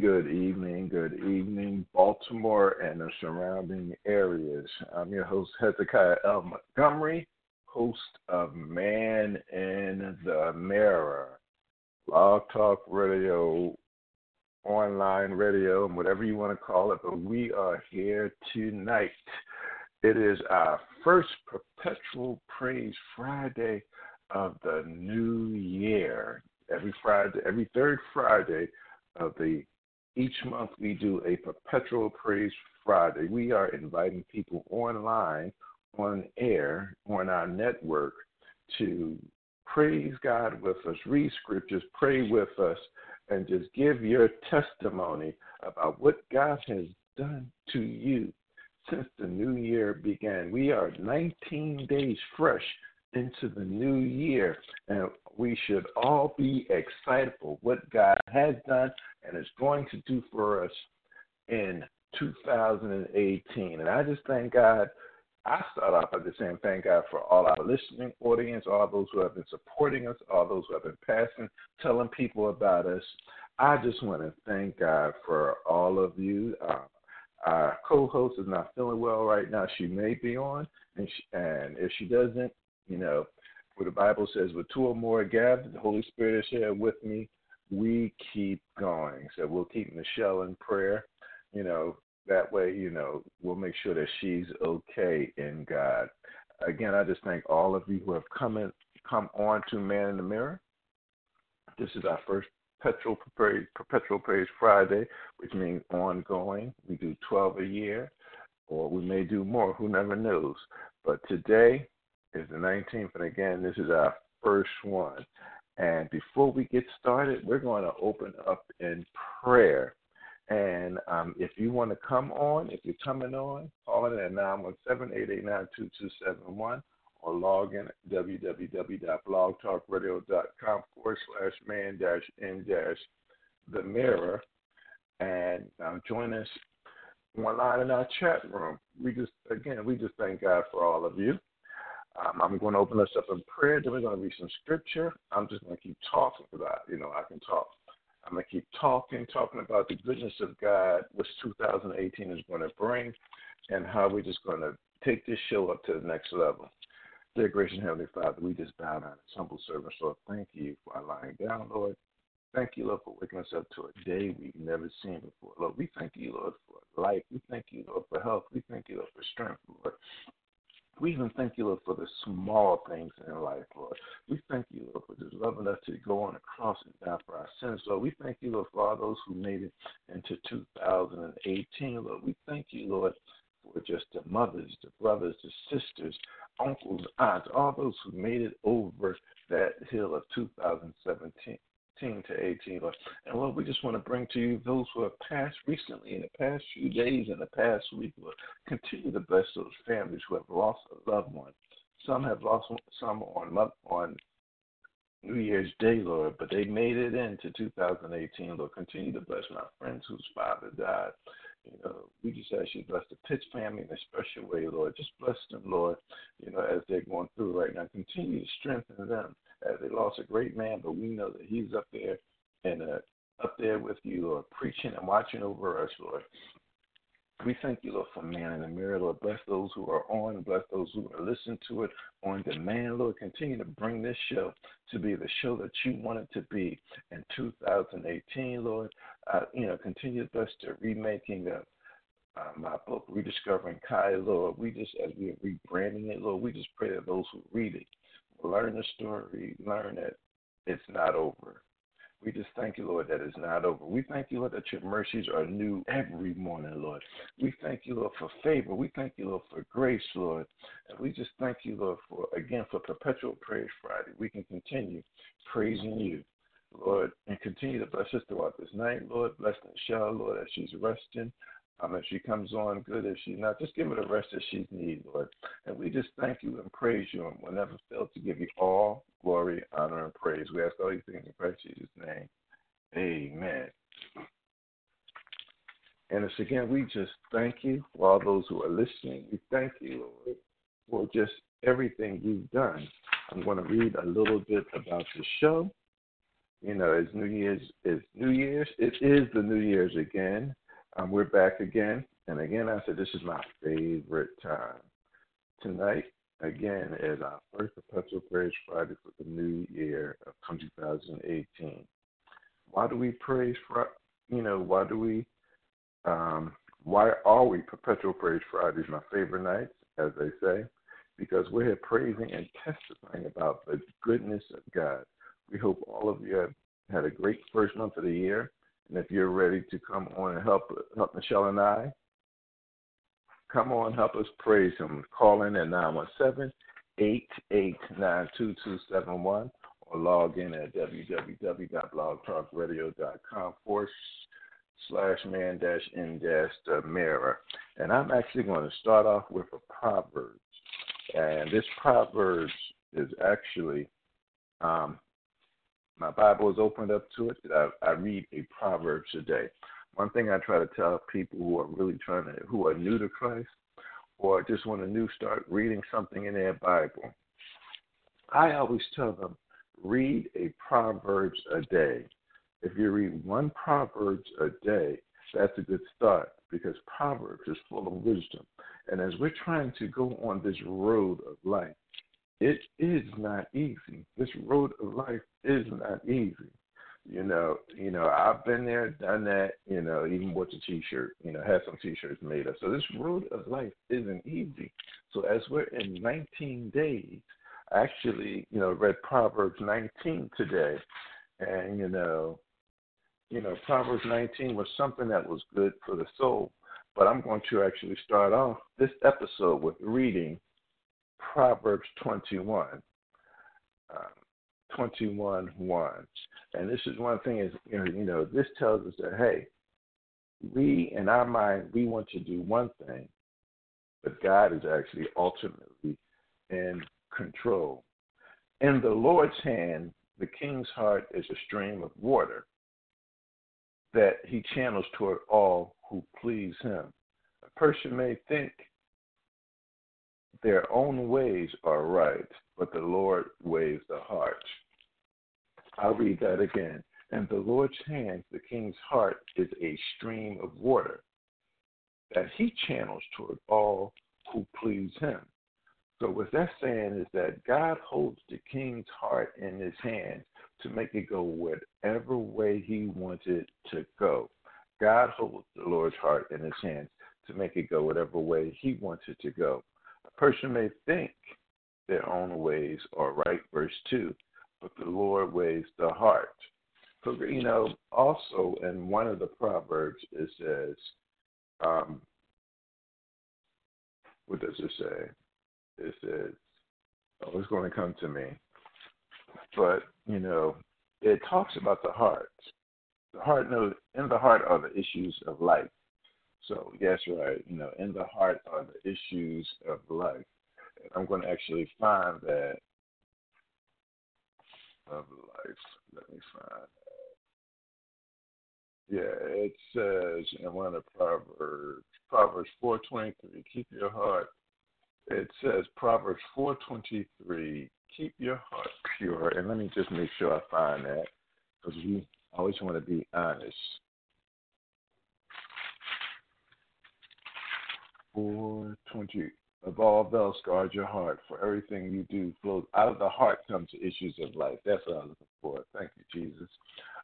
Good evening, good evening, Baltimore and the surrounding areas. I'm your host, Hezekiah L. Montgomery, host of Man in the Mirror, Blog Talk Radio, online radio, and whatever you want to call it, but we are here tonight. It is our first Perpetual Praise Friday of the new year. Every Friday, every third Friday, of the each month we do a perpetual praise Friday. We are inviting people online, on air, on our network to praise God with us, read scriptures, pray with us, and just give your testimony about what God has done to you since the new year began. We are 19 days fresh into the new year, and we should all be excited for what God has done and is going to do for us in 2018. And I just thank God. I start off by just saying thank God for all our listening audience, all those who have been supporting us, all those who have been passing, telling people about us. I just want to thank God for all of you. Uh, our co-host is not feeling well right now. She may be on, and, she, and if she doesn't, you know, where the Bible says, with two or more gathered, the Holy Spirit is here with me. We keep going. So we'll keep Nichelle in prayer. You know, that way, you know, we'll make sure that she's okay in God. Again, I just thank all of you who have come in, come on to Man in the Mirror. This is our first perpetual praise, perpetual praise Friday, which means ongoing. We do 12 a year, or we may do more. Who never knows? But today, is the 19th, and again, this is our first one. And before we get started, we're going to open up in prayer. And um, if you want to come on, if you're coming on, call in at 917-889-2271 or log in at www.blogtalkradio.com forward slash man dash in dash the mirror and um, join us online in our chat room. We just, again, we just thank God for all of you. Um, I'm going to open us up in prayer. Then we're going to read some scripture. I'm just going to keep talking about, you know, I can talk. I'm going to keep talking, talking about the goodness of God, which 2018 is going to bring, and how we're just going to take this show up to the next level. Dear gracious Heavenly Father, we just bow down as humble servants. Lord, thank you for lying down, Lord. Thank you, Lord, for waking us up to a day we've never seen before. Lord, we thank you, Lord, for life. We thank you, Lord, for health. We thank you, Lord, for strength, Lord. We even thank you, Lord, for the small things in life, Lord. We thank you, Lord, for just loving us to go on the cross and die for our sins, Lord. We thank you, Lord, for all those who made it into 2018, Lord. We thank you, Lord, for just the mothers, the brothers, the sisters, uncles, aunts, all those who made it over that hill of 2017. 16 to 18, Lord. And Lord, we just want to bring to you those who have passed recently in the past few days, in the past week, Lord. Continue to bless those families who have lost a loved one. Some have lost some on on New Year's Day, Lord, but they made it into 2018, Lord. Continue to bless my friends whose father died. You know, we just ask you to bless the Pitts family in a special way, Lord. Just bless them, Lord, you know, as they're going through right now. Continue to strengthen them as they lost a great man, but we know that he's up there and uh, up there with you, Lord, preaching and watching over us, Lord. We thank you, Lord, for man in the mirror, Lord. Bless those who are on, bless those who are listening to it on demand, Lord. Continue to bring this show to be the show that you want it to be in 2018, Lord. Uh, you know, continue to bless the remaking of uh, my book, Rediscovering Kai, Lord. We just, as we're rebranding it, Lord, we just pray that those who read it learn the story, learn that it's not over. We just thank you, Lord, that it's not over. We thank you, Lord, that your mercies are new every morning, Lord. We thank you, Lord, for favor. We thank you, Lord, for grace, Lord. And we just thank you, Lord, for, again, for perpetual praise Friday. We can continue praising you, Lord, and continue to bless us throughout this night, Lord. Bless Nichelle, Lord, as she's resting. Um, if she comes on, good. If she's not, just give her the rest that she needs, Lord. And we just thank you and praise you, and we'll never fail to give you all glory, honor, and praise. We ask all these things in Christ Jesus' name. Amen. And it's again, we just thank you for all those who are listening. We thank you, Lord, for just everything you've done. I'm going to read a little bit about the show, You know, it's New Year's. It's New Year's. It is the New Year's again. Um, we're back again, and again, I said this is my favorite time. Tonight, again, is our first perpetual praise Friday for the new year of 2018. Why do we praise? For, you know, why do we? Um, why are we perpetual praise Fridays? My favorite nights, as they say, because we're here praising and testifying about the goodness of God. We hope all of you have had a great first month of the year. And if you're ready to come on and help help Nichelle and I, come on, help us praise Him. Call in at 917 889 2271 or log in at www.blogtalkradio.com forward slash man dash in dash the mirror. And I'm actually going to start off with a proverb. And this proverb is actually um, my Bible is opened up to it. I, I read a proverb today. One thing I try to tell people who are really trying to, who are new to Christ, or just want to new start reading something in their Bible, I always tell them, read a Proverbs a day. If you read one Proverbs a day, that's a good start because Proverbs is full of wisdom. And as we're trying to go on this road of life, it is not easy. This road of life is not easy. You know, you know, I've been there, done that, you know, even with a t shirt, you know, had some t shirts made up. So this road of life isn't easy. So as we're in nineteen days, I actually, you know, read Proverbs nineteen today and, you know, you know, Proverbs nineteen was something that was good for the soul. But I'm going to actually start off this episode with reading Proverbs 21, um, 21 1. And this is one thing is, you know, you know, this tells us that, hey, we in our mind, we want to do one thing, but God is actually ultimately in control. In the Lord's hand, the king's heart is a stream of water that he channels toward all who please him. A person may think their own ways are right, but the Lord weighs the heart. I'll read that again. And the Lord's hand, the king's heart, is a stream of water that he channels toward all who please him. So, what that's saying is that God holds the king's heart in his hand to make it go whatever way he wants it to go. God holds the Lord's heart in his hands to make it go whatever way he wants it to go. Person may think their own ways are right, verse 2, but the Lord weighs the heart. You know, also in one of the Proverbs, it says, um, what does it say? It says, oh, it's going to come to me. But, you know, it talks about the heart. The heart knows, in the heart are the issues of life. So, yes, right. You know, in the heart are the issues of life. And I'm going to actually find that of life. Let me find that. Yeah, it says in one of the Proverbs, Proverbs 4:23, keep your heart. It says Proverbs 4:23, keep your heart pure. And let me just make sure I find that because we always want to be honest. 420. Above all else, guard your heart, for everything you do flows out of the heart comes the issues of life. That's what I'm looking for. Thank you, Jesus.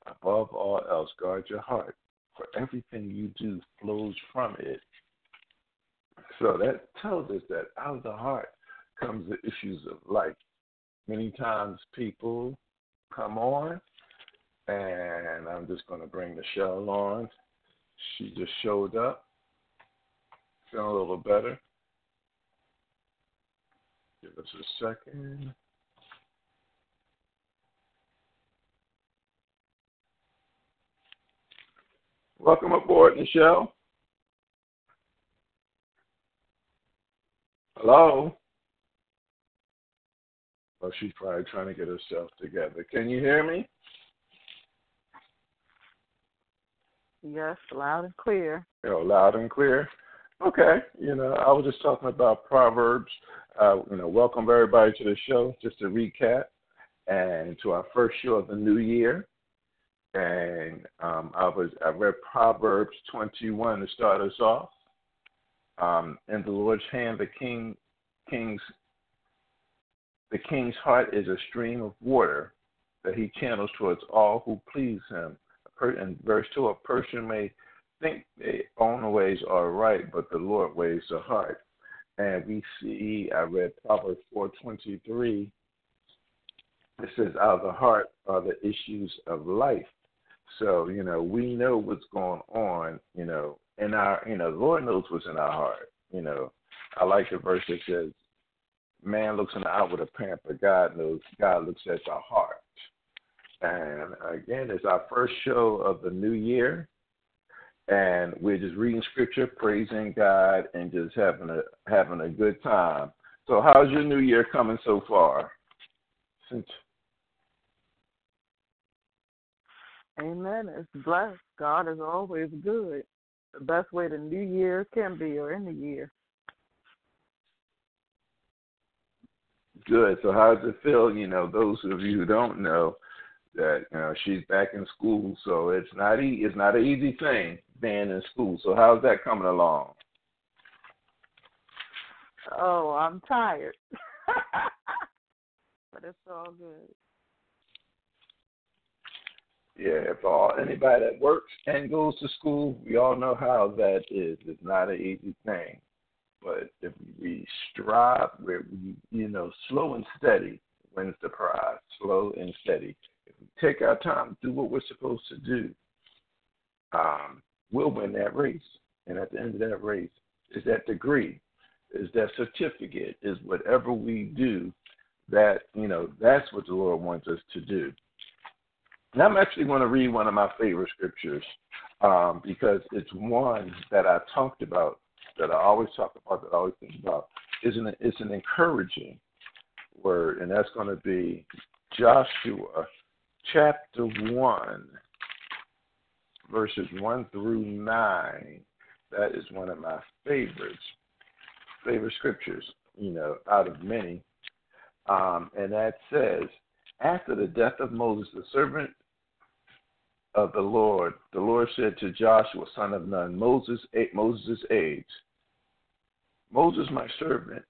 Above all else, guard your heart, for everything you do flows from it. So that tells us that out of the heart comes the issues of life. Many times people come on, and I'm just going to bring Nichelle on. She just showed up feeling a little better. Give us a second. Welcome aboard, Nichelle. Hello. Oh, she's probably trying to get herself together. Can you hear me? Yes, loud and clear. Oh, loud and clear. Okay, you know, I was just talking about Proverbs. Uh, you know, welcome everybody to the show. Just to recap, and to our first show of the new year. and um, I was I read Proverbs 21 to start us off. Um, in the Lord's hand, the king, king's, the king's heart is a stream of water that he channels towards all who please him. In verse two, a person may think their own ways are right, but the Lord weighs the heart. And we see, I read Proverbs 4:23. It says, "Out of the heart are the issues of life." So you know, we know what's going on. You know, in our, you know, Lord knows what's in our heart. You know, I like the verse that says, "Man looks in the outward appearance, but God knows. God looks at the heart." And again, it's our first show of the new year and we're just reading scripture, praising God, and just having a having a good time. So, how's your new year coming so far? Since Amen. It's blessed. God is always good. The best way the new year can be, or any year. Good. So, how does it feel? You know, those of you who don't know, that you know she's back in school, so it's not e- it's not an easy thing being in school. So how's that coming along? Oh, I'm tired, but it's all good. Yeah, for all, anybody that works and goes to school, we all know how that is. It's not an easy thing, but if we strive, we, you know, slow and steady wins the prize. Slow and steady take our time, do what we're supposed to do, um, we'll win that race. And at the end of that race is that degree, is that certificate, is whatever we do that, you know, that's what the Lord wants us to do. And I'm actually going to read one of my favorite scriptures um, because it's one that I talked about, that I always talk about, that I always think about. Is an, it's an encouraging word, and that's going to be Joshua chapter 1, verses 1 through 9. That is one of my favorites, favorite scriptures, you know, out of many. Um, and that says, After the death of Moses, the servant of the Lord, the Lord said to Joshua, son of Nun, Moses, Moses' age, Moses, my servant,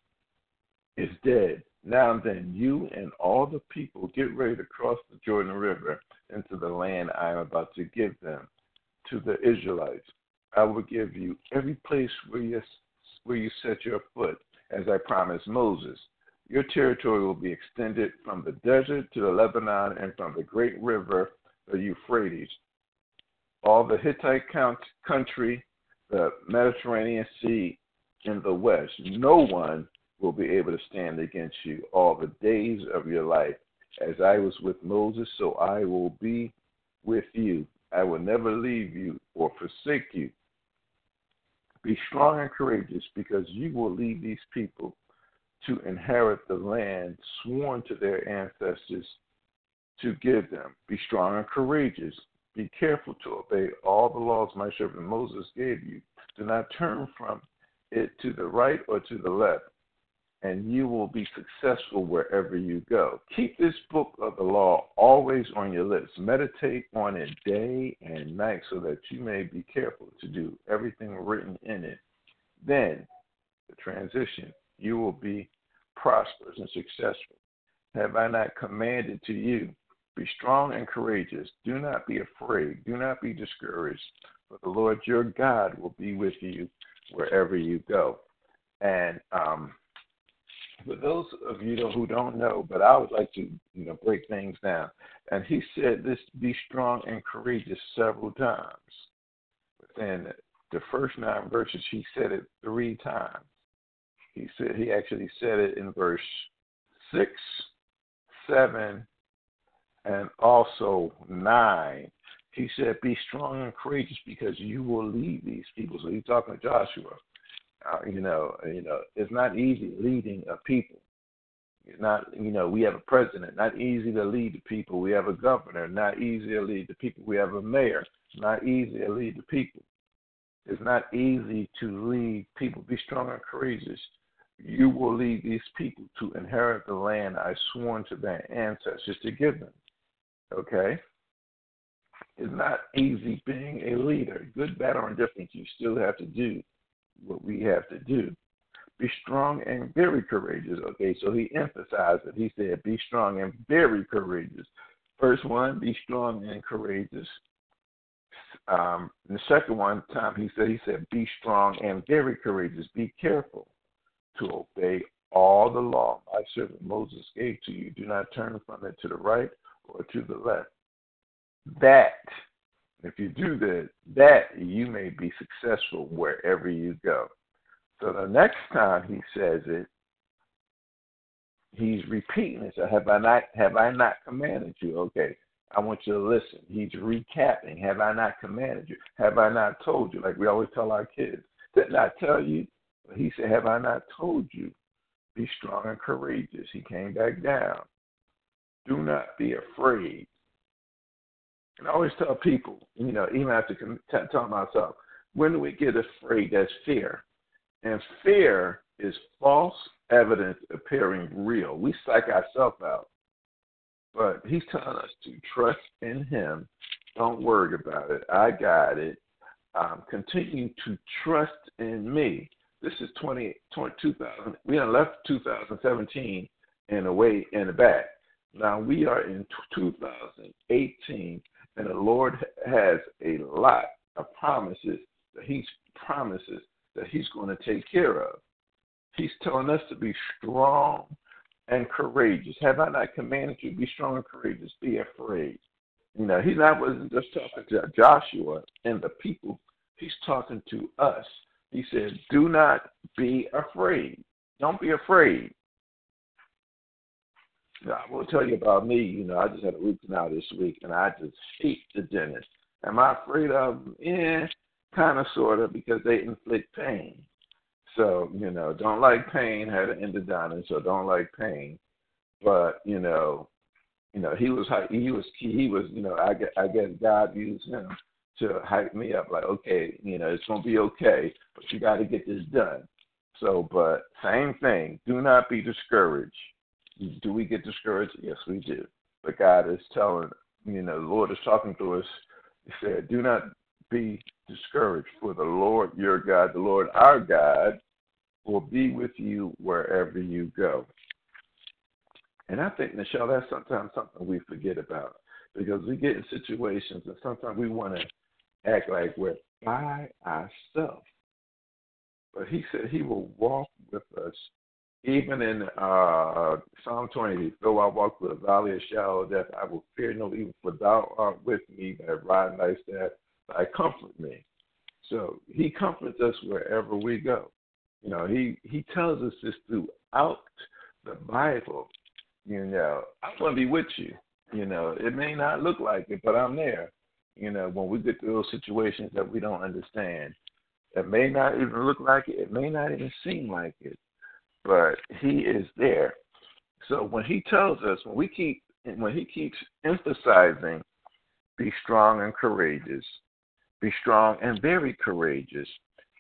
is dead. Now then, you and all the people get ready to cross the Jordan River into the land I am about to give them to the Israelites. I will give you every place where you, where you set your foot, as I promised Moses. Your territory will be extended from the desert to the Lebanon and from the great river, the Euphrates. All the Hittite country, the Mediterranean Sea in the west. No one will be able to stand against you all the days of your life. As I was with Moses, so I will be with you. I will never leave you or forsake you. Be strong and courageous, because you will lead these people to inherit the land sworn to their ancestors to give them. Be strong and courageous. Be careful to obey all the laws my servant Moses gave you. Do not turn from it to the right or to the left and you will be successful wherever you go. Keep this book of the law always on your lips. Meditate on it day and night so that you may be careful to do everything written in it. Then, the transition, you will be prosperous and successful. Have I not commanded to you? Be strong and courageous. Do not be afraid. Do not be discouraged. For the Lord your God will be with you wherever you go. And um, for those of you who don't know, but I would like to, you know, break things down. And he said this be strong and courageous several times. Within the first nine verses, he said it three times. He said he actually said it in verse six, seven, and also nine. He said, Be strong and courageous because you will lead these people. So he's talking to Joshua. Uh, you know, you know, it's not easy leading a people. It's not, you know, we have a president, not easy to lead the people. We have a governor, not easy to lead the people. We have a mayor, not easy to lead the people. It's not easy to lead people. Be strong and courageous. You will lead these people to inherit the land I sworn to their ancestors to give them. Okay? It's not easy being a leader. Good, bad, or indifferent, you still have to do what we have to do. Be strong and very courageous. Okay, so he emphasized it. He said, Be strong and very courageous. First one, be strong and courageous. Um, the second one time he said, he said, be strong and very courageous. Be careful to obey all the law my servant Moses gave to you. Do not turn from it to the right or to the left. That, if you do that, that you may be successful wherever you go. So the next time he says it, he's repeating it. So have I not have I not commanded you? Okay, I want you to listen. He's recapping. Have I not commanded you? Have I not told you? Like we always tell our kids. Didn't I tell you? He said, Have I not told you? Be strong and courageous. He came back down. Do not be afraid. And I always tell people, you know, even after tell myself, when do we get afraid? That's fear. And fear is false evidence appearing real. We psych ourselves out. But he's telling us to trust in him. Don't worry about it. I got it. Um, continue to trust in me. This is 20, 20 2000. We left 2017 in a way in the back. Now we are in 2018, and the Lord has a lot of promises that He's promises that He's going to take care of. He's telling us to be strong and courageous. Have I not commanded you to be strong and courageous? Be afraid. You know, he's not wasn't just talking to Joshua and the people. He's talking to us. He said, "Do not be afraid. Don't be afraid." Now, I will tell you about me. You know, I just had a root canal this week, and I just hate the dentist. Am I afraid of them? Yeah, kind of, sort of, because they inflict pain. So, you know, don't like pain, had an endodontist, so don't like pain. But, you know, you know, he was he was he was, you know, I get I guess God used him to hype me up like, okay, you know, it's gonna be okay, but you gotta get this done. So, but same thing, do not be discouraged. Do we get discouraged? Yes, we do. But God is telling, you know, the Lord is talking to us. He said, do not be discouraged, for the Lord your God, the Lord our God, will be with you wherever you go. And I think, Nichelle, that's sometimes something we forget about because we get in situations and sometimes we want to act like we're by ourselves. But he said he will walk with us. Even in uh, Psalm 20, though I walk through the valley of shadow of death, I will fear no evil, for thou art with me, thy rod and thy staff, thy comfort me. So he comforts us wherever we go. You know, he he tells us this throughout the Bible. You know, I'm going to be with you. You know, it may not look like it, but I'm there. You know, when we get through those situations that we don't understand, it may not even look like it. It may not even seem like it, but He is there. So when He tells us, when we keep, when He keeps emphasizing, be strong and courageous, be strong and very courageous,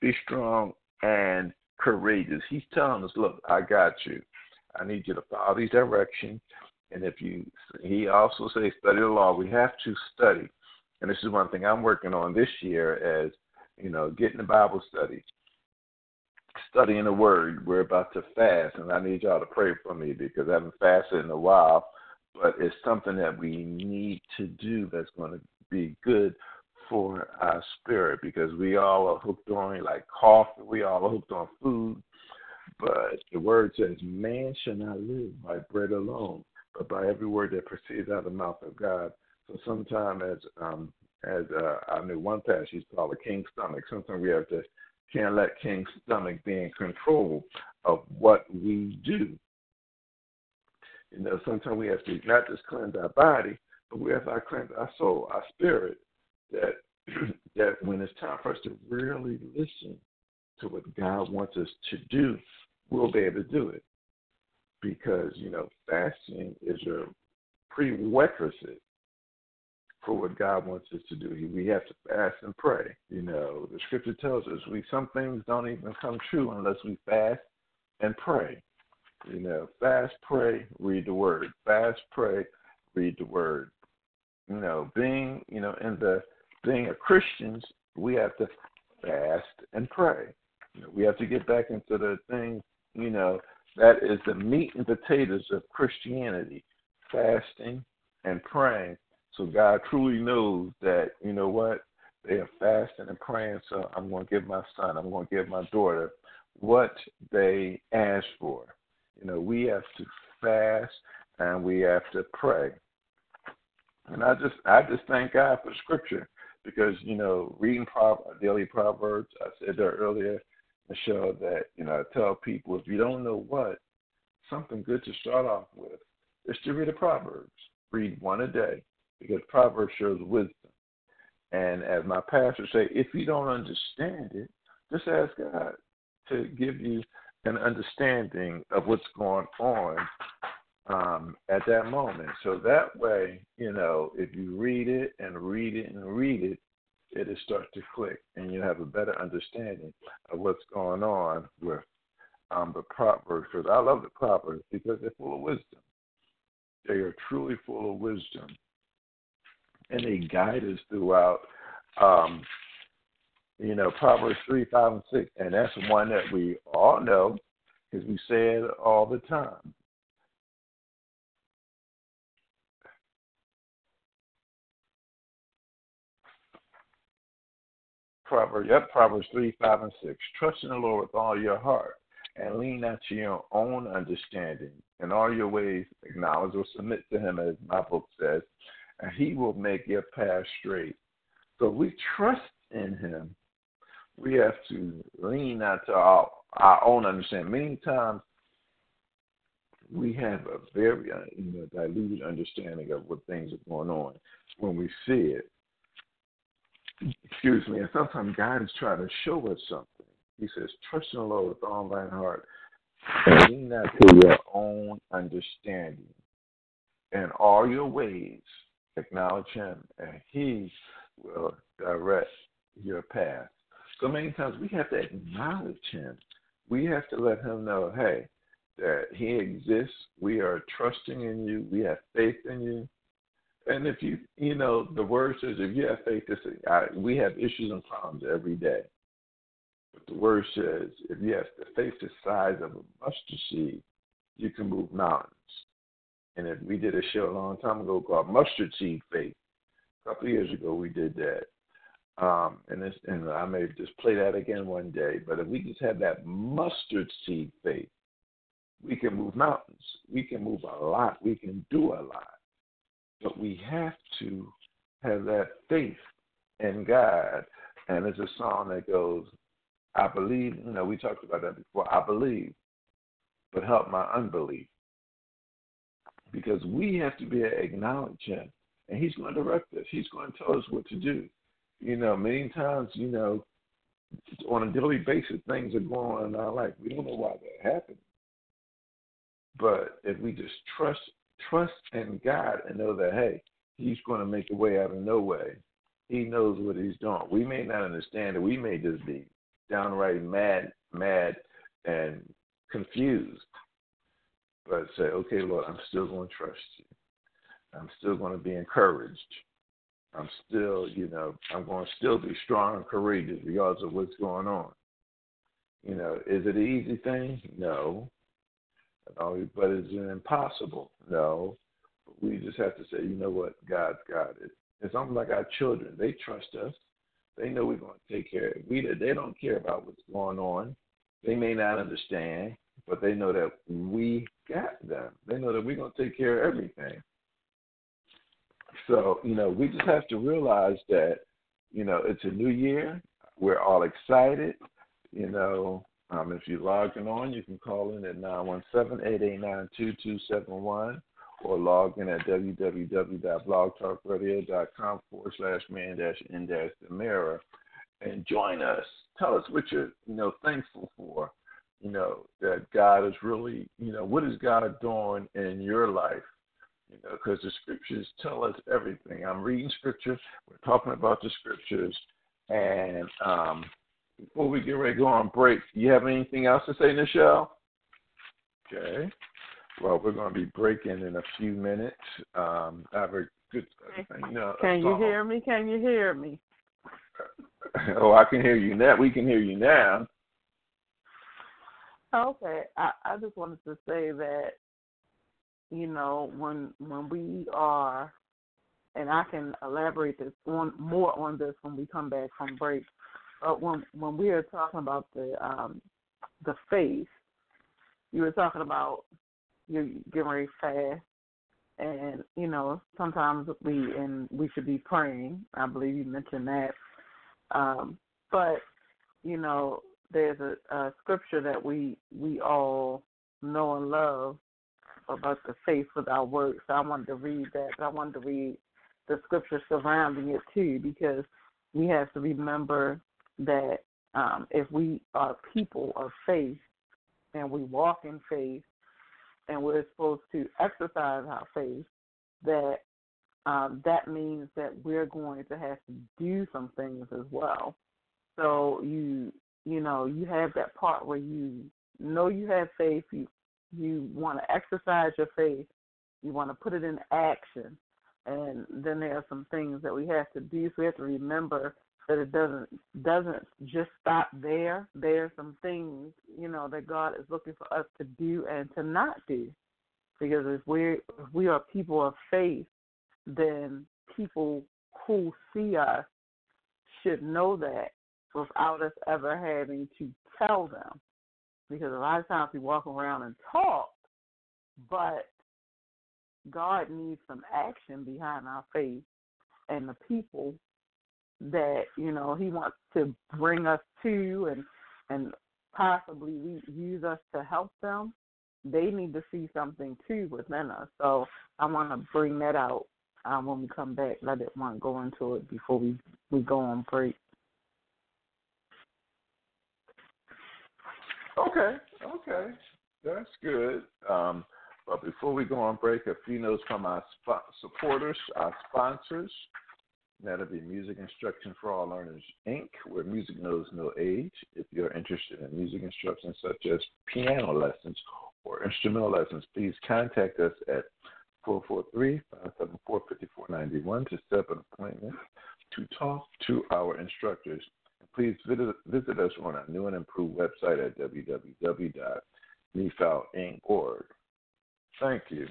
be strong and courageous. He's telling us, look, I got you. I need you to follow these directions. And if you, he also says, study the law. We have to study. And this is one thing I'm working on this year as, you know, getting the Bible study, studying the Word. We're about to fast, and I need y'all to pray for me because I haven't fasted in a while. But it's something that we need to do that's going to be good for our spirit because we all are hooked on like coffee, we all are hooked on food. But the word says, Man shall not live by bread alone, but by every word that proceeds out of the mouth of God. So sometimes as um as uh, I knew one passage called a king's stomach, sometimes we have to can't let king's stomach be in control of what we do. You know, sometimes we have to not just cleanse our body, but we have to cleanse our soul, our spirit, that that when it's time for us to really listen to what God wants us to do, we'll be able to do it. Because, you know, fasting is a prerequisite for what God wants us to do. We have to fast and pray. You know, the scripture tells us we some things don't even come true unless we fast and pray. You know, fast, pray, read the word. Fast, pray, read the word. you know, being, you know, in the being a Christians, we have to fast and pray. You know, we have to get back into the thing, you know, that is the meat and potatoes of Christianity, fasting and praying. So God truly knows that, you know what, they are fasting and praying, so I'm going to give my son, I'm going to give my daughter what they ask for. You know, we have to fast and we have to pray. And I just I just thank God for scripture because, you know, reading Pro- daily proverbs, I said there earlier, Nichelle, that, you know, I tell people if you don't know what, something good to start off with is to read the Proverbs. Read one a day because Proverbs shows wisdom. And as my pastor say, if you don't understand it, just ask God to give you an understanding of what's going on um, at that moment. So that way, you know, if you read it and read it and read it, it'll start to click and you'll have a better understanding of what's going on with um, the Proverbs. Because I love the Proverbs because they're full of wisdom. They are truly full of wisdom. And they guide us throughout um, you know, Proverbs 3, 5, and 6. And that's one that we all know because we say it all the time. Proverbs, yep, Proverbs 3, 5, and 6. Trust in the Lord with all your heart and lean not to your own understanding. In all your ways, acknowledge or submit to Him, as my book says, and He will make your path straight. So we trust in Him we have to lean not to our, our own understanding. Many times we have a very uh, you know, diluted understanding of what things are going on when we see it. Excuse me. And sometimes God is trying to show us something. He says, Trust in the Lord with all thine heart and lean not to your own understanding. In all your ways, acknowledge him, and he will direct your path. So many times we have to acknowledge him. We have to let him know, hey, that he exists. We are trusting in you. We have faith in you. And if you, you know, the word says if you have faith, this, I, we have issues and problems every day. But the word says if you have the faith the size of a mustard seed, you can move mountains. And we did a show a long time ago called Mustard Seed Faith, a couple of years ago we did that. Um, and this, and I may just play that again one day. But if we just have that mustard seed faith, we can move mountains. We can move a lot. We can do a lot. But we have to have that faith in God. And it's a song that goes, I believe, you know, we talked about that before. I believe, but help my unbelief. Because we have to be acknowledge him. And he's going to direct us. He's going to tell us what to do. You know, many times, you know, on a daily basis, things are going on in our life. We don't know why that happened. But if we just trust trust in God and know that hey, He's going to make a way out of no way. He knows what He's doing. We may not understand it. We may just be downright mad, mad, and confused. But say, okay, Lord, I'm still going to trust you. I'm still going to be encouraged. I'm still, you know, I'm going to still be strong and courageous regardless of what's going on. You know, is it an easy thing? No. But is it impossible? No. But we just have to say, you know what, God's got it. It's almost like our children. They trust us. They know we're going to take care of it. We, they don't care about what's going on. They may not understand, but they know that we got them. They know that we're going to take care of everything. So, you know, we just have to realize that, you know, it's a new year. We're all excited. You know, um, if you're logging on, you can call in at 917-889-2271 or log in at www.blogtalkradio.com forward slash man dash in dash the mirror and join us. Tell us what you're, you know, thankful for. You know, that God is really, you know, what is God doing in your life? you know, because the scriptures tell us everything. I'm reading scripture. We're talking about the scriptures, and um, before we get ready to go on break, do you have anything else to say, Nichelle? Okay. Well, we're going to be breaking in a few minutes. Um, I have a good. You know, Can you hear me? Can you hear me? oh, I can hear you now. We can hear you now. Okay, I, I just wanted to say that you know when when we are, and I can elaborate this on more on this when we come back from break. But when when we are talking about the um the faith, you were talking about you're getting ready fast, and you know sometimes we and we should be praying. I believe you mentioned that, um, but you know there's a, a scripture that we we all know and love about the faith without works. So I wanted to read that. I wanted to read the scripture surrounding it too, because we have to remember that um, if we are people of faith and we walk in faith and we're supposed to exercise our faith, that um, that means that we're going to have to do some things as well. So you you know, you have that part where you know you have faith, you you want to exercise your faith, you want to put it in action, and then there are some things that we have to do. So we have to remember that it doesn't doesn't just stop there. There are some things, you know, that God is looking for us to do and to not do. Because if we if we are people of faith, then people who see us should know that without us ever having to tell them. Because a lot of times we walk around and talk, but God needs some action behind our faith and the people that, you know, He wants to bring us to and and possibly use us to help them. They need to see something too within us. So I want to bring that out um, when we come back. I didn't want to go into it before we, we go on break. Okay, okay, that's good. Um, but before we go on break, a few notes from our sp- supporters, our sponsors. That'll be Music Instruction for All Learners, Inc., where music knows no age. If you're interested in music instruction such as piano lessons or instrumental lessons, please contact us at 443-574-5491 to set up an appointment to talk to our instructors please visit, visit us on our new and improved website at www.nefalinc.org. Thank you.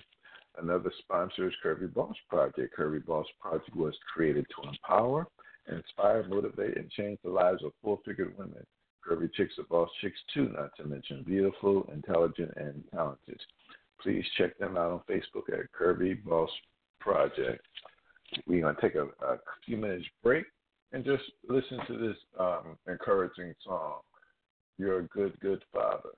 Another sponsor is Curvy Boss Project. Curvy Boss Project was created to empower, inspire, motivate, and change the lives of full-figured women. Curvy Chicks are boss chicks too, not to mention beautiful, intelligent, and talented. Please check them out on Facebook at Curvy Boss Project. We're going to take a, a few minutes break and just listen to this um, encouraging song. You're a good, good father.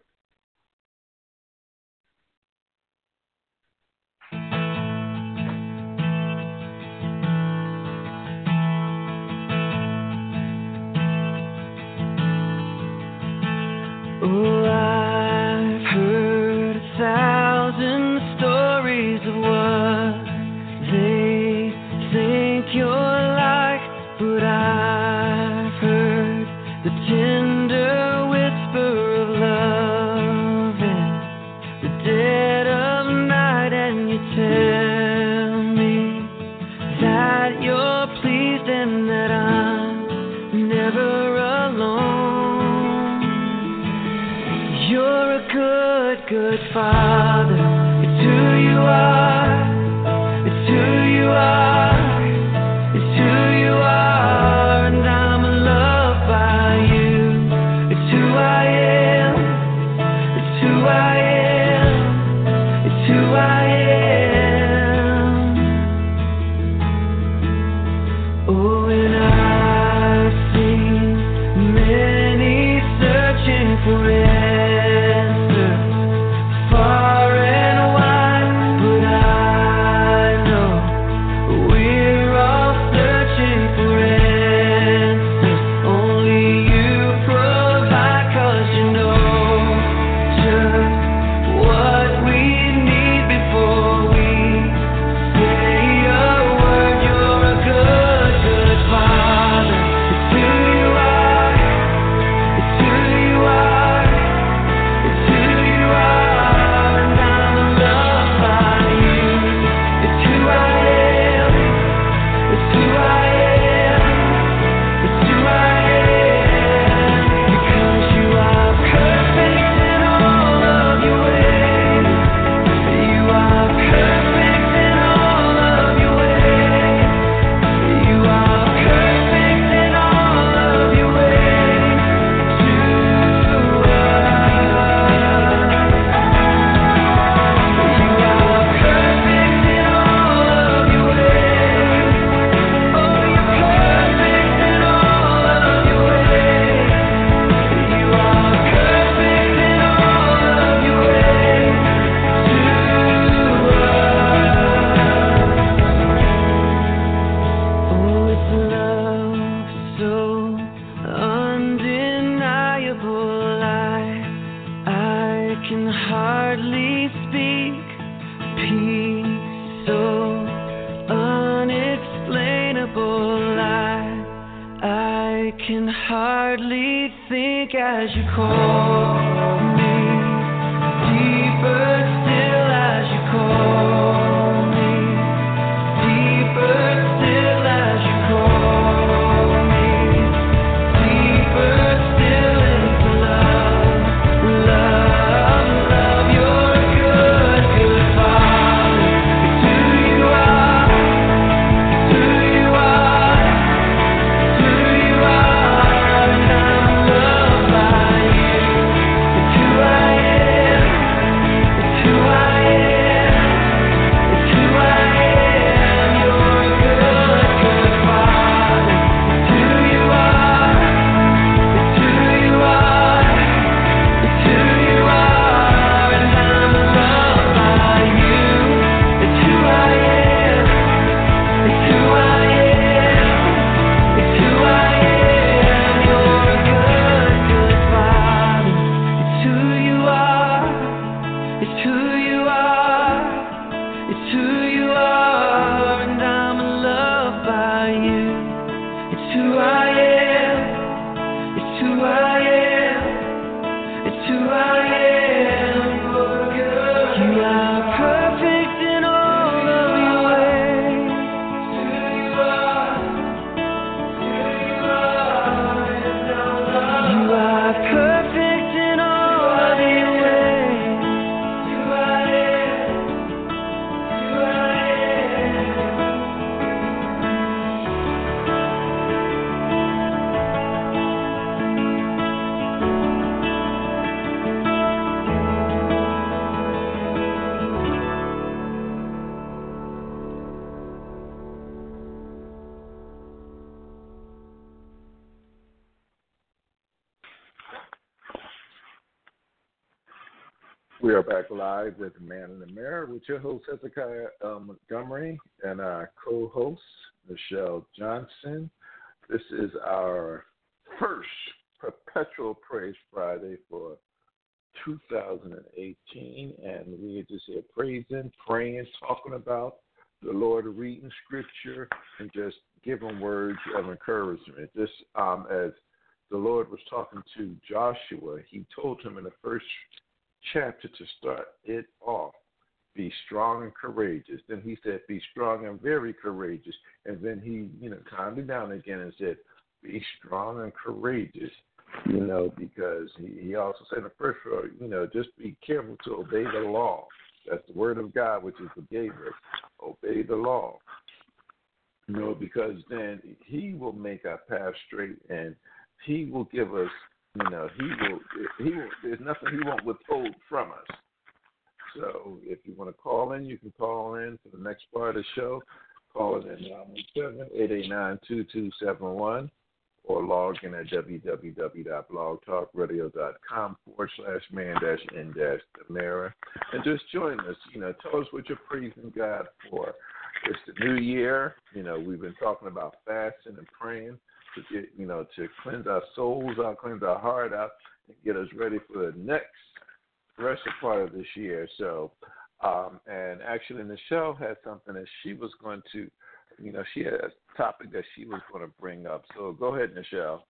With Man in the Mirror with your host Hezekiah uh, Montgomery and our co-host Nichelle Johnson. This is our first Perpetual Praise Friday for 2018, and we are just here praising, praying, talking about the Lord, reading Scripture, and just giving words of encouragement. Just um, as the Lord was talking to Joshua, He told him in the first chapter to start it off. Be strong and courageous. Then he said, Be strong and very courageous. And then he, you know, calmed it down again and said, Be strong and courageous. You know, because he, he also said in the first verse, you know, just be careful to obey the law. That's the word of God, which is the gateway. Obey the law. You know, because then he will make our path straight and he will give us you know, he will. He will. There's nothing he won't withhold from us. So, if you want to call in, you can call in for the next part of the show. Call it in 917-889-2271 or log in at www.blogtalkradio.com forward slash man dash n dash mirror and just join us. You know, tell us what you're praising God for. It's the new year. You know, we've been talking about fasting and praying to you know, to cleanse our souls out, cleanse our heart out, and get us ready for the next rest of part of this year. So, um, and actually, Nichelle had something that she was going to, you know, she had a topic that she was going to bring up. So go ahead, Nichelle.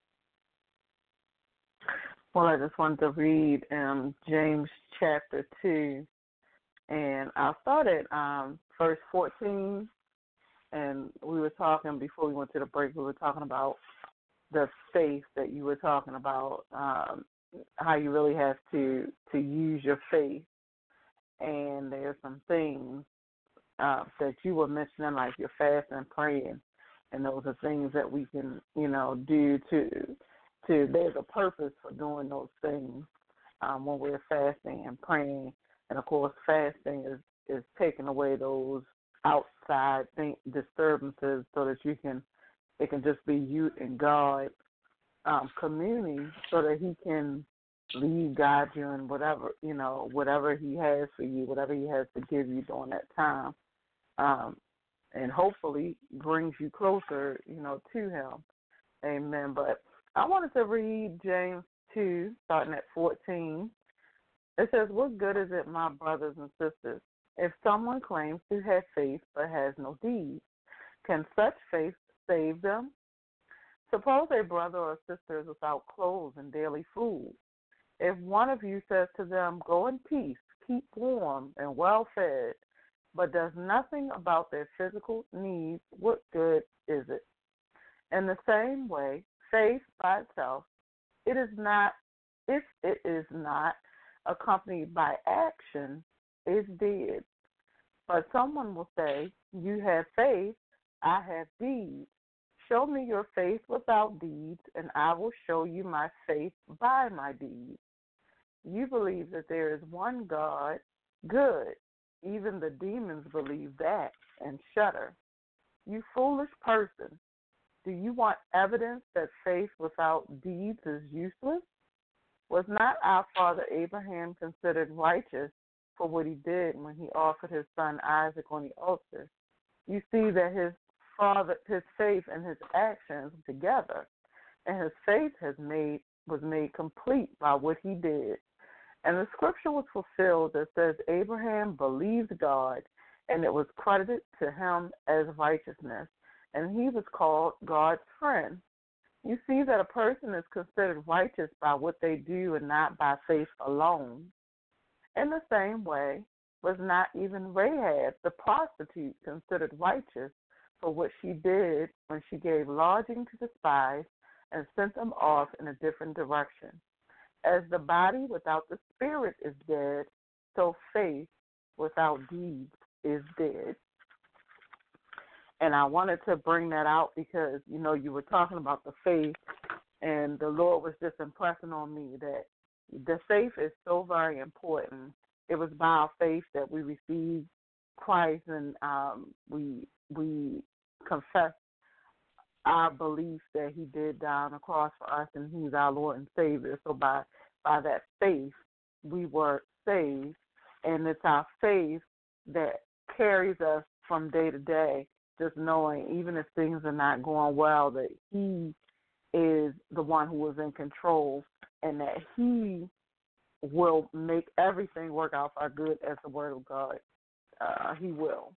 Well, I just wanted to read um, James chapter 2, and I'll start at um, verse 14. And we were talking before we went to the break, we were talking about the faith that you were talking about, um, how you really have to, to use your faith. And there's some things uh, that you were mentioning, like your fasting and praying, and those are things that we can, you know, do to to there's a purpose for doing those things um, when we're fasting and praying. And of course, fasting is is taking away those outside think disturbances so that you can it can just be you and God um, communing so that He can lead, guide you in whatever you know, whatever He has for you, whatever He has to give you during that time, um, and hopefully brings you closer, you know, to Him. Amen. But I wanted to read James two, starting at fourteen. It says, "What good is it, my brothers and sisters, if someone claims to have faith but has no deeds? Can such faith save them? Suppose a brother or sister is without clothes and daily food. If one of you says to them, Go in peace, keep warm and well fed, but does nothing about their physical needs, what good is it? In the same way, faith by itself, it is not if it is not accompanied by action, is dead. But someone will say, You have faith, I have deeds. Show me your faith without deeds, and I will show you my faith by my deeds. You believe that there is one God, good. Even the demons believe that and shudder. You foolish person, do you want evidence that faith without deeds is useless? Was not our father Abraham considered righteous for what he did when he offered his son Isaac on the altar? You see that his father, his faith and his actions together, and his faith has made was made complete by what he did. And the scripture was fulfilled that says Abraham believed God, and it was credited to him as righteousness and he was called God's friend. You see that a person is considered righteous by what they do and not by faith alone. In the same way, was not even Rahab, the prostitute, considered righteous for what she did when she gave lodging to the spies and sent them off in a different direction. As the body without the spirit is dead, so faith without deeds is dead. And I wanted to bring that out because, you know, you were talking about the faith, and the Lord was just impressing on me that the faith is so very important. It was by our faith that we received Christ and um, we we confess our belief that He did die on the cross for us and He's our Lord and Savior. So by by that faith, we were saved, and it's our faith that carries us from day to day just knowing even if things are not going well that he is the one who is in control and that he will make everything work out for good as the word of God. Uh, he will.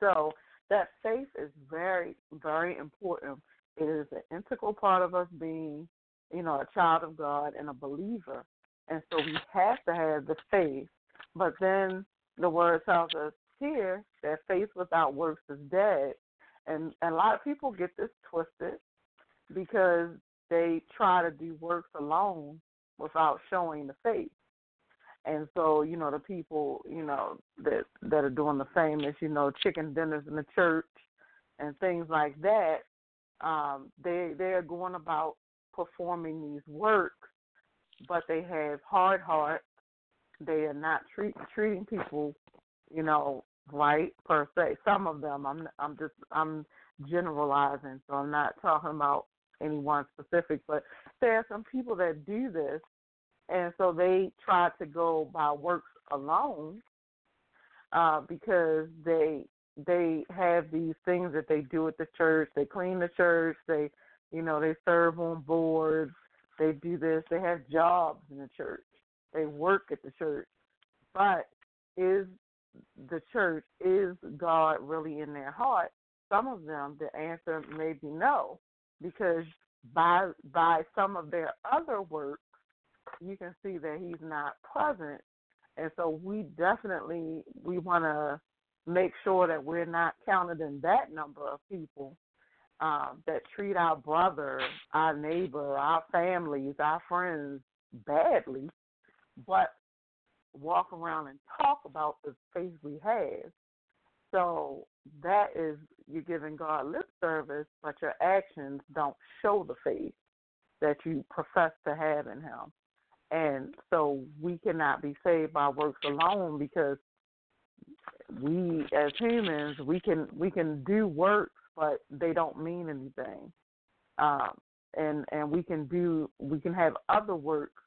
So that faith is very, very important. It is an integral part of us being, you know, a child of God and a believer. And so we have to have the faith. But then the word tells us here that faith without works is dead. And, and a lot of people get this twisted because they try to do works alone without showing the faith. And so, you know, the people, you know, that that are doing the famous, you know, chicken dinners in the church and things like that, um, they they are going about performing these works, but they have hard hearts. They are not treat, treating people you know, right per se. Some of them, I'm I'm just I'm generalizing, so I'm not talking about anyone specific, but there are some people that do this, and so they try to go by works alone uh, because they they have these things that they do at the church. They clean the church. They you know they serve on boards. They do this. They have jobs in the church. They work at the church. But is the church is God really in their heart? Some of them, the answer may be no, because by by some of their other works, you can see that He's not present, and so we definitely we want to make sure that we're not counted in that number of people um, that treat our brother, our neighbor, our families, our friends badly, but walk around and talk about the faith we have. So that is you're giving God lip service, but your actions don't show the faith that you profess to have in Him. And so we cannot be saved by works alone because we as humans we can we can do works but they don't mean anything. Um, and and we can do we can have other works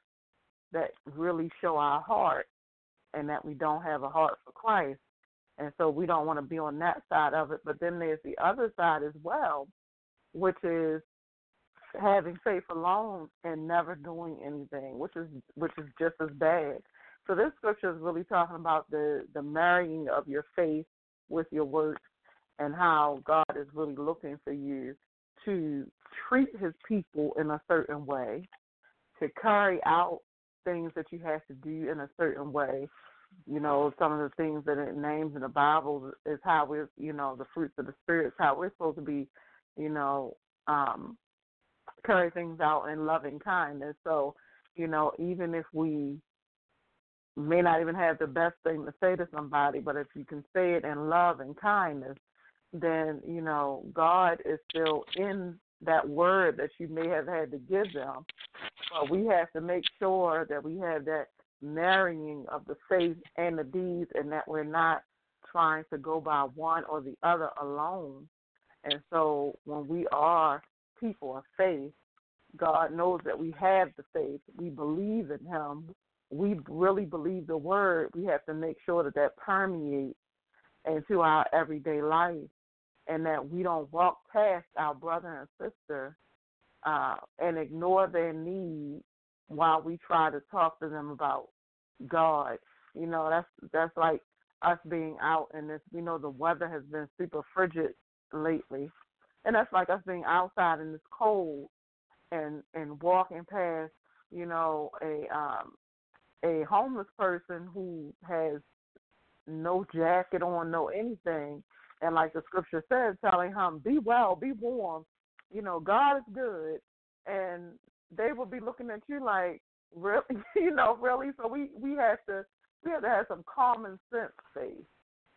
that really show our heart and that we don't have a heart for Christ. And so we don't want to be on that side of it. But then there's the other side as well, which is having faith alone and never doing anything, which is which is just as bad. So this scripture is really talking about the the marrying of your faith with your works and how God is really looking for you to treat his people in a certain way, to carry out things that you have to do in a certain way. You know, some of the things that it names in the Bible is how we're, you know, the fruits of the Spirit, is how we're supposed to be, you know, um, carry things out in loving kindness. So, you know, even if we may not even have the best thing to say to somebody, but if you can say it in love and kindness, then, you know, God is still in that word that you may have had to give them. But we have to make sure that we have that marrying of the faith and the deeds and that we're not trying to go by one or the other alone. And so when we are people of faith, God knows that we have the faith. We believe in Him. We really believe the word. We have to make sure that that permeates into our everyday life and that we don't walk past our brother and sister uh, and ignore their need while we try to talk to them about God. You know, that's that's like us being out in this. We know the weather has been super frigid lately, and that's like us being outside in this cold and and walking past, you know, a um a homeless person who has no jacket on, no anything, and like the scripture says, telling him, "Be well, be warm." You know, God is good, and they will be looking at you like, really, you know, really. So we we have to we have to have some common sense faith.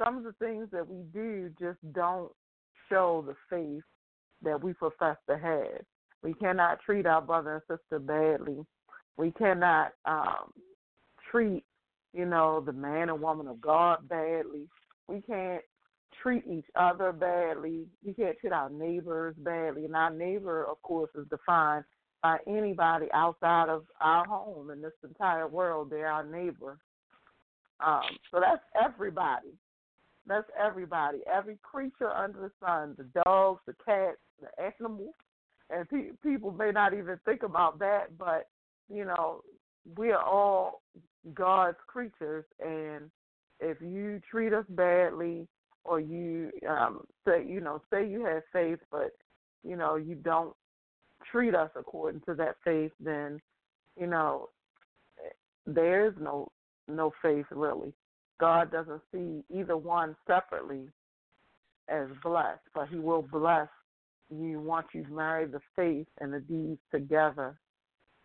Some of the things that we do just don't show the faith that we profess to have. We cannot treat our brother and sister badly. We cannot um, treat, you know, the man and woman of God badly. We can't treat each other badly. We can't treat our neighbors badly. And our neighbor, of course, is defined by anybody outside of our home in this entire world. They're our neighbor. Um, so that's everybody. That's everybody. Every creature under the sun the dogs, the cats, the animals. And pe- people may not even think about that, but, you know, we are all God's creatures. And if you treat us badly, or you um say you know say you have faith but you know you don't treat us according to that faith then you know there is no no faith really god doesn't see either one separately as blessed but he will bless you once you've married the faith and the deeds together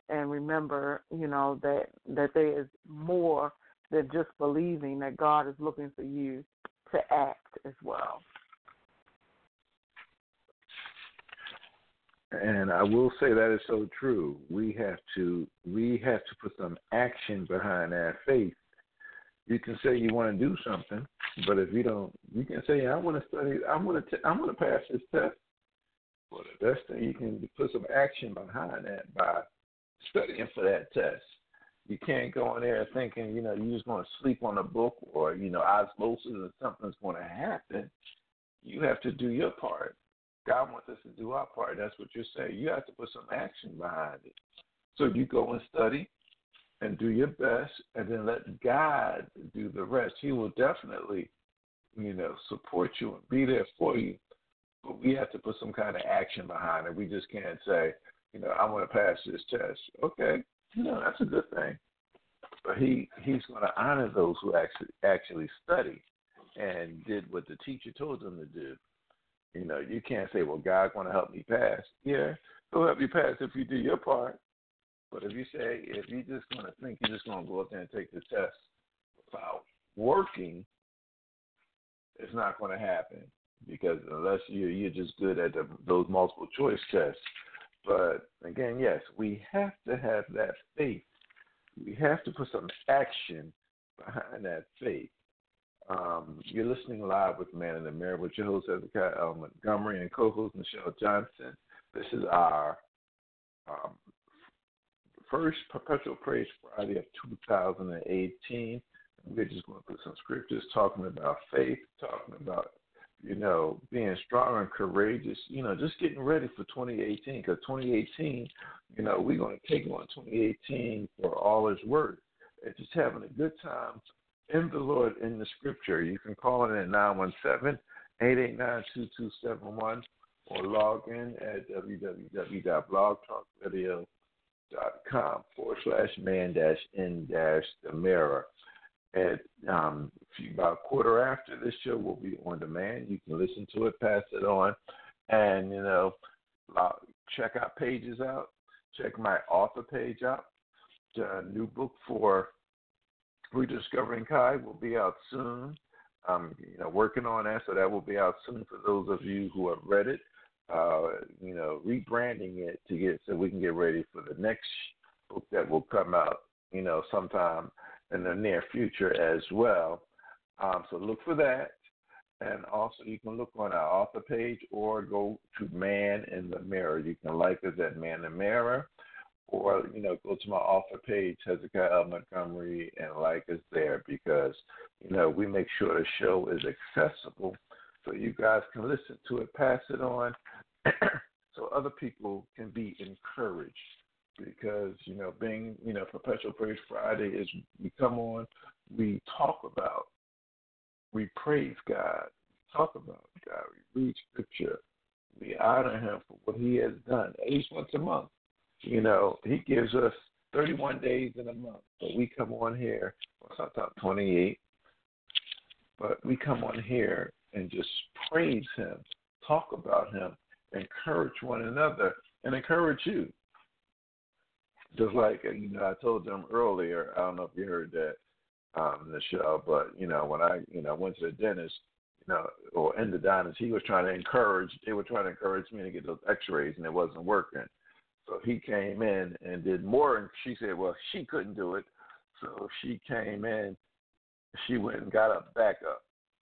and remember you know that that there is more than just believing that god is looking for you to act as well. And I will say that is so true. We have to we have to put some action behind our faith. You can say you want to do something, but if you don't, you can say I want to study. I want to. T- I want to pass this test. Well, the best thing you can put some action behind that by studying for that test. You can't go in there thinking, you know, you're just going to sleep on a book or, you know, osmosis or something's going to happen. You have to do your part. God wants us to do our part. That's what you're saying. You have to put some action behind it. So you go and study and do your best and then let God do the rest. He will definitely, you know, support you and be there for you. But we have to put some kind of action behind it. We just can't say, you know, I want to pass this test. Okay, you know, that's a good thing. But he he's going to honor those who actually actually study and did what the teacher told them to do. You know, you can't say, "Well, God's going to help me pass." Yeah, He'll help you pass if you do your part. But if you say if you're just going to think you're just going to go up there and take the test without working, it's not going to happen because unless you you're just good at the, those multiple choice tests. But again, yes, we have to have that faith. We have to put some action behind that faith. Um, you're listening live with Man in the Mirror with your host, Hezekiah L. Montgomery, and co host Nichelle Johnson. This is our um, first Perpetual Praise Friday of 2018. We're just going put some scriptures talking about faith, talking about you know, being strong and courageous, you know, just getting ready for 2018 because 2018, you know, we're going to take on 2018 for all its worth and just having a good time in the Lord in the scripture. You can call in at 917 889 2271 or log in at www.blogtalkradio.com forward slash man dash in dash the mirror. At um, about a quarter after this show will be on demand. You can listen to it, pass it on, and you know, check out pages out. Check my author page out. The new book for Rediscovering Kai will be out soon. I'm you know working on that, so that will be out soon for those of you who have read it. Uh, you know, rebranding it to get so we can get ready for the next book that will come out. You know, sometime in the near future as well. Um, so look for that. And also, you can look on our author page or go to Man in the Mirror. You can like us at Man in the Mirror, or you know, go to my author page, Hezekiah L. Montgomery, and like us there because you know we make sure the show is accessible so you guys can listen to it, pass it on, so other people can be encouraged. Because you know, being you know, Perpetual Praise Friday is we come on, we talk about we praise God, talk about God, we read scripture, we honor him for what he has done at least once a month. You know, he gives us 31 days in a month, but we come on here, or sometimes 28, but we come on here and just praise him, talk about him, encourage one another, and encourage you. Just like you know, I told them earlier. I don't know if you heard that um, show. But you know, when I you know went to the dentist, you know, or dentist, he was trying to encourage. They were trying to encourage me to get those X-rays, and it wasn't working. So he came in and did more. And she said, well, she couldn't do it, so she came in. She went and got a backup,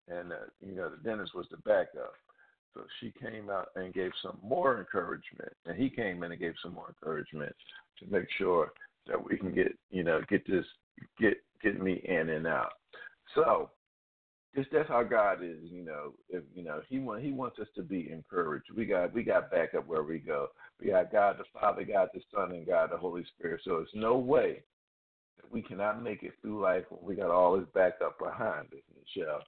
and uh, you know, the dentist was the backup. So she came out and gave some more encouragement, and he came in and gave some more encouragement to make sure that we can get, you know, get this, get get me in and out. So just that's how God is, you know. If you know, He want He wants us to be encouraged. We got we got back up where we go. We got God the Father, God the Son, and God the Holy Spirit. So it's no way that we cannot make it through life when we got all this back up behind us, Nichelle.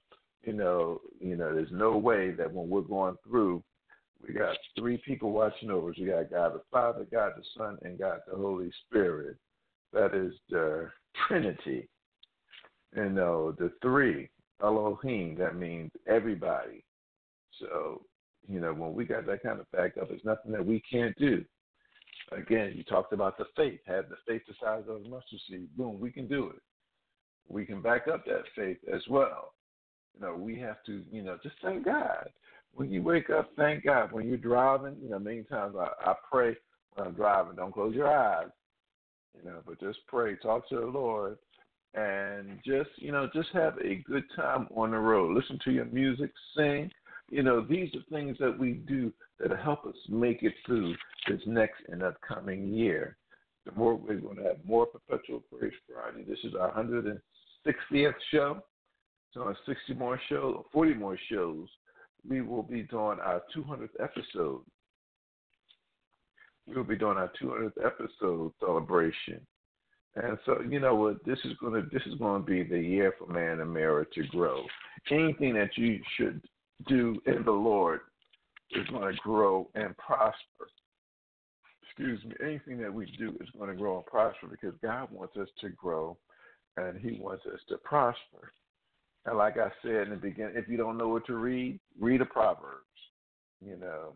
You know, you know, there's no way that when we're going through, we got three people watching over us. We got God the Father, God the Son, and God the Holy Spirit. That is the Trinity you know, the three, Elohim, that means everybody. So, you know, when we got that kind of backup, it's nothing that we can't do. Again, you talked about the faith. Have the faith the size of a mustard seed. Boom, we can do it. We can back up that faith as well. You know, we have to, you know, just thank God. When you wake up, thank God. When you're driving, you know, many times I, I pray when I'm driving. Don't close your eyes, you know, but just pray. Talk to the Lord and just you know just have a good time on the road. Listen to your music sing. You know these are things that we do that help us make it through this next and upcoming year. The more we're going to have more perpetual praise friday. This is our 160th show. So on 60 more shows 40 more shows. We will be doing our 200th episode. We will be doing our 200th episode celebration and so, you know what, this is gonna this is gonna be the year for man and mirror to grow. Anything that you should do in the Lord is gonna grow and prosper. Excuse me, anything that we do is gonna grow and prosper because God wants us to grow and He wants us to prosper. And like I said in the beginning, if you don't know what to read, read a Proverbs. You know,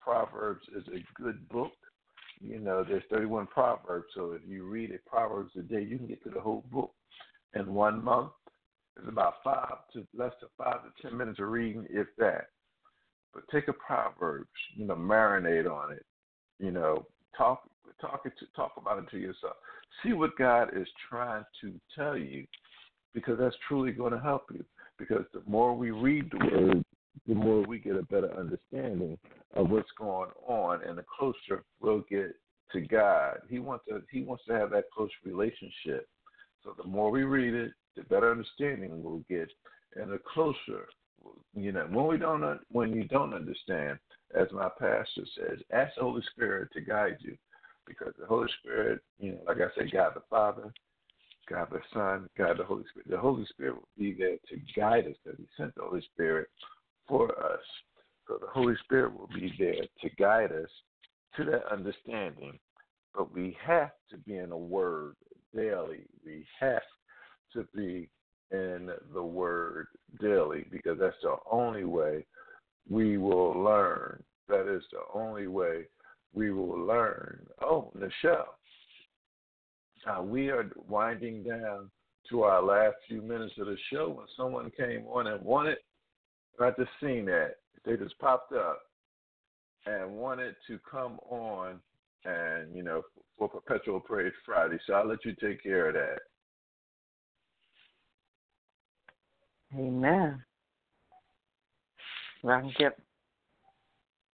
Proverbs is a good book you know, there's 31 proverbs, so if you read a proverbs a day, you can get to the whole book in one month. It's about five to less than five to ten minutes of reading, if that. But take a proverbs, you know, marinate on it. You know, talk talk it to, talk about it to yourself. See what God is trying to tell you, because that's truly going to help you. Because the more we read the word, the more we get a better understanding of what's going on, and the closer we'll get to God. He wants to He wants to have that close relationship. So the more we read it, the better understanding we'll get, and the closer. You know, when we don't, when you don't understand, as my pastor says, ask the Holy Spirit to guide you, because the Holy Spirit, you know, like I said, God the Father, God the Son, God the Holy Spirit. The Holy Spirit will be there to guide us because He sent the Holy Spirit for us. So the Holy Spirit will be there to guide us to that understanding. But we have to be in the Word daily. We have to be in the Word daily because that's the only way we will learn. That is the only way we will learn. Oh, Nichelle, uh, we are winding down to our last few minutes of the show when someone came on and wanted, I just seen that. They just popped up and wanted to come on and, you know, for Perpetual Praise Friday. So I'll let you take care of that. Amen. If I can get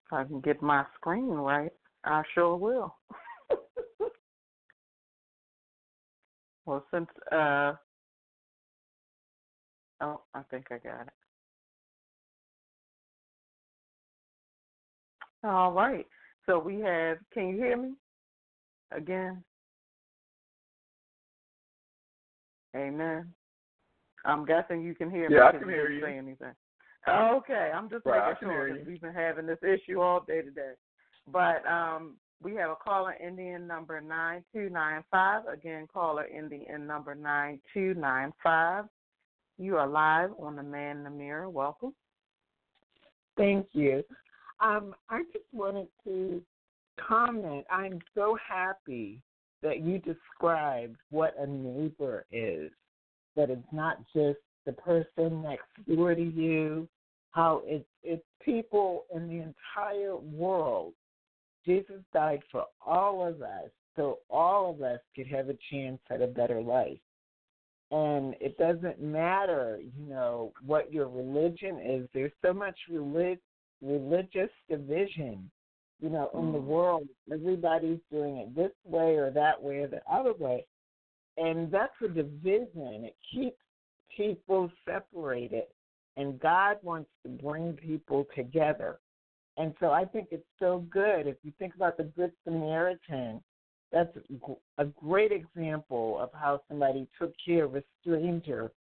if I can get my screen right, I sure will. well since uh oh, I think I got it. All right. So we have can you hear me? Again? Amen. I'm guessing you can hear me. Yeah, I can hear you. Say anything. Okay, I'm just Right, making sure hear 'cause you. we've been having this issue all day today. But um, we have a caller Indian number nine two nine five. Again, caller Indian number nine two nine five. You are live on the Man in the Mirror. Welcome. Thank you. Um, I just wanted to comment. I'm so happy that you described what a neighbor is. That it's not just the person next door to you. How it's it's people in the entire world. Jesus died for all of us, so all of us could have a chance at a better life. And it doesn't matter, you know, what your religion is. There's so much relig- religious division, you know, in the mm. world. Everybody's doing it this way or that way or the other way. And that's a division. It keeps people separated. And God wants to bring people together. And so I think it's so good. If you think about the Good Samaritan, that's a great example of how somebody took care of a stranger,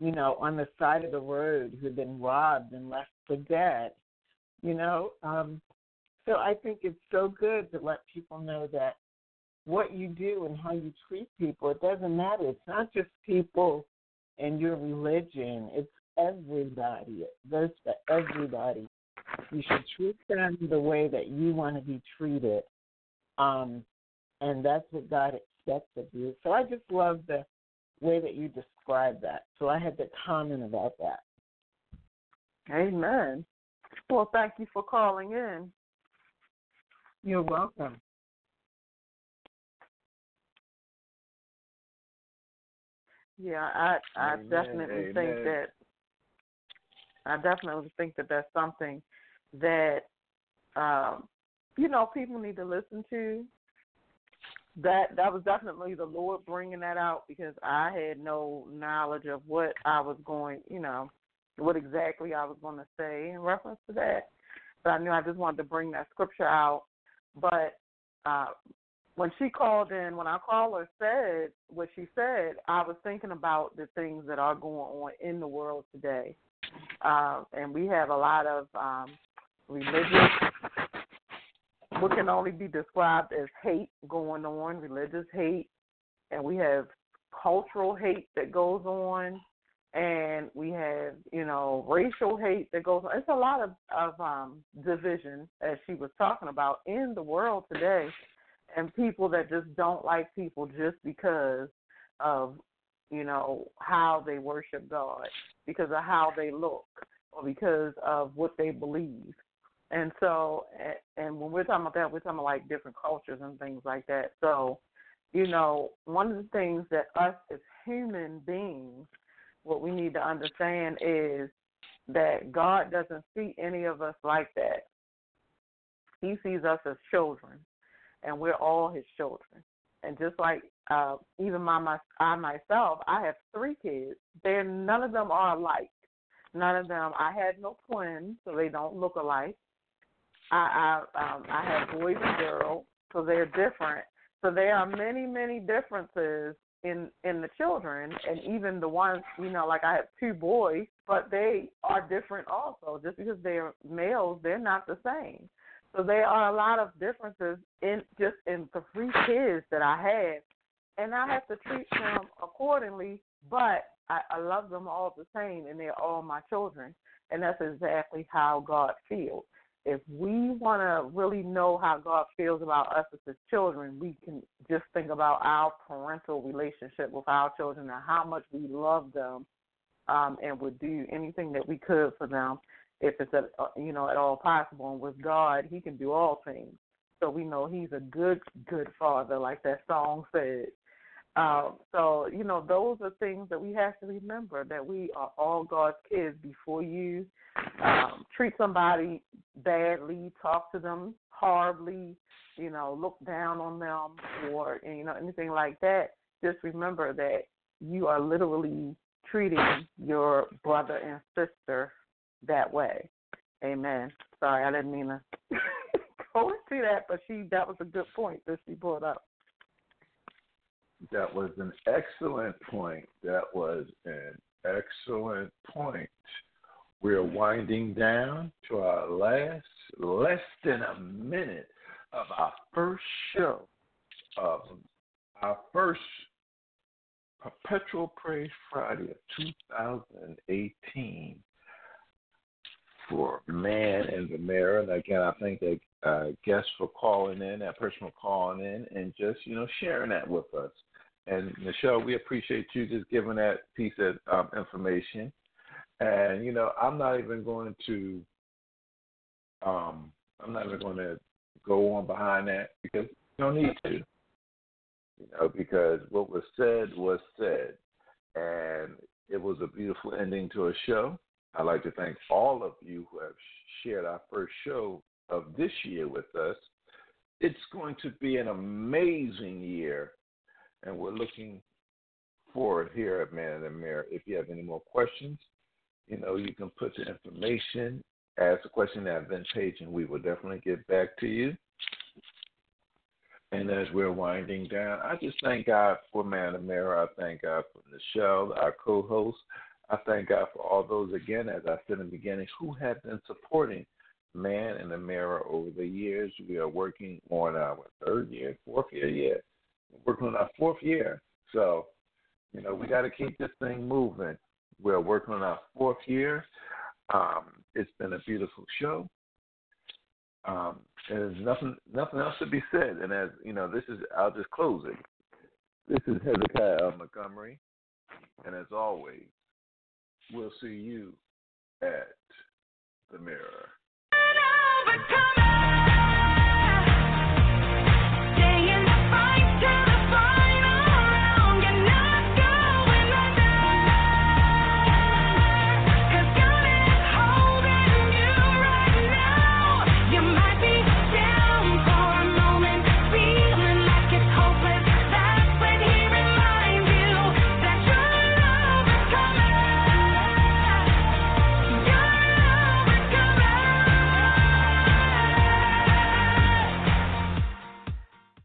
you know, on the side of the road who had been robbed and left for dead, you know. Um, so I think it's so good to let people know that what you do and how you treat people, it doesn't matter. It's not just people and your religion, it's everybody. It goes everybody. You should treat them the way that you want to be treated. Um, and that's what God expects of you. So I just love the way that you describe that. So I had to comment about that. Amen. Well, thank you for calling in. You're welcome. Yeah, I I Amen, definitely think that I definitely think that that's something that um, you know people need to listen to. That that was definitely the Lord bringing that out because I had no knowledge of what I was going, you know, what exactly I was going to say in reference to that. But I knew I just wanted to bring that scripture out. But uh, when she called in, when our caller said what she said, I was thinking about the things that are going on in the world today. Uh, and we have a lot of um, religious, what can only be described as hate going on, religious hate, and we have cultural hate that goes on, and we have, you know, racial hate that goes on. It's a lot of, of um, division, as she was talking about, in the world today and people that just don't like people just because of you know how they worship God, because of how they look, or because of what they believe. And so, and when we're talking about that, we're talking about like different cultures and things like that. So, you know, one of the things that us as human beings, what we need to understand is that God doesn't see any of us like that. He sees us as children and we're all his children. And just like uh, even my, my I myself, I have three kids. They're none of them are alike. None of them. I had no twins, so they don't look alike. I I, um, I have boys and girls, so they're different. So there are many many differences in in the children, and even the ones you know, like I have two boys but they are different also. Just because they're males, they're not the same. So there are a lot of differences in just in the three kids that I have, and I have to treat them accordingly. But I, I love them all the same, and they're all my children, and that's exactly how God feels. If we want to really know how God feels about us as His children, we can just think about our parental relationship with our children and how much we love them, um, and would do anything that we could for them if it's at uh, you know at all possible. And with God, He can do all things. So we know He's a good, good Father, like that song said. Um, so you know those are things that we have to remember that we are all God's kids. Before you um, treat somebody badly, talk to them horribly, you know, look down on them, or you know anything like that, just remember that you are literally treating your brother and sister that way. Amen. Sorry, I didn't mean to go into that, but she that was a good point that she brought up. That was an excellent point. That was an excellent point. We're winding down to our last less than a minute of our first show of our first Perpetual Praise Friday of 2018 for Man and the Mirror. And again, I thank the uh, guest for calling in, that person for calling in, and just you know sharing that with us. And Nichelle, we appreciate you just giving that piece of um, information. And you know, I'm not even going to, um, I'm not even going to go on behind that because you don't need to. You know, because what was said was said, and it was a beautiful ending to a show. I'd like to thank all of you who have shared our first show of this year with us. It's going to be an amazing year, and we're looking forward here at Man in the Mirror. If you have any more questions, you know, you can put the information, ask a question at event page, and we will definitely get back to you. And as we're winding down, I just thank God for Man in the Mirror. I thank God for Nichelle, our co host. I thank God for all those, again, as I said in the beginning, who have been supporting Man in the Mirror over the years. We are working on our third year, fourth year, yeah. Working on our fourth year. So, you know, we got to keep this thing moving. We're working on our fourth year. Um, it's been a beautiful show. Um, there's nothing, nothing else to be said. And as you know, this is, I'll just close it. This is Hezekiah Montgomery, and as always, we'll see you at the mirror.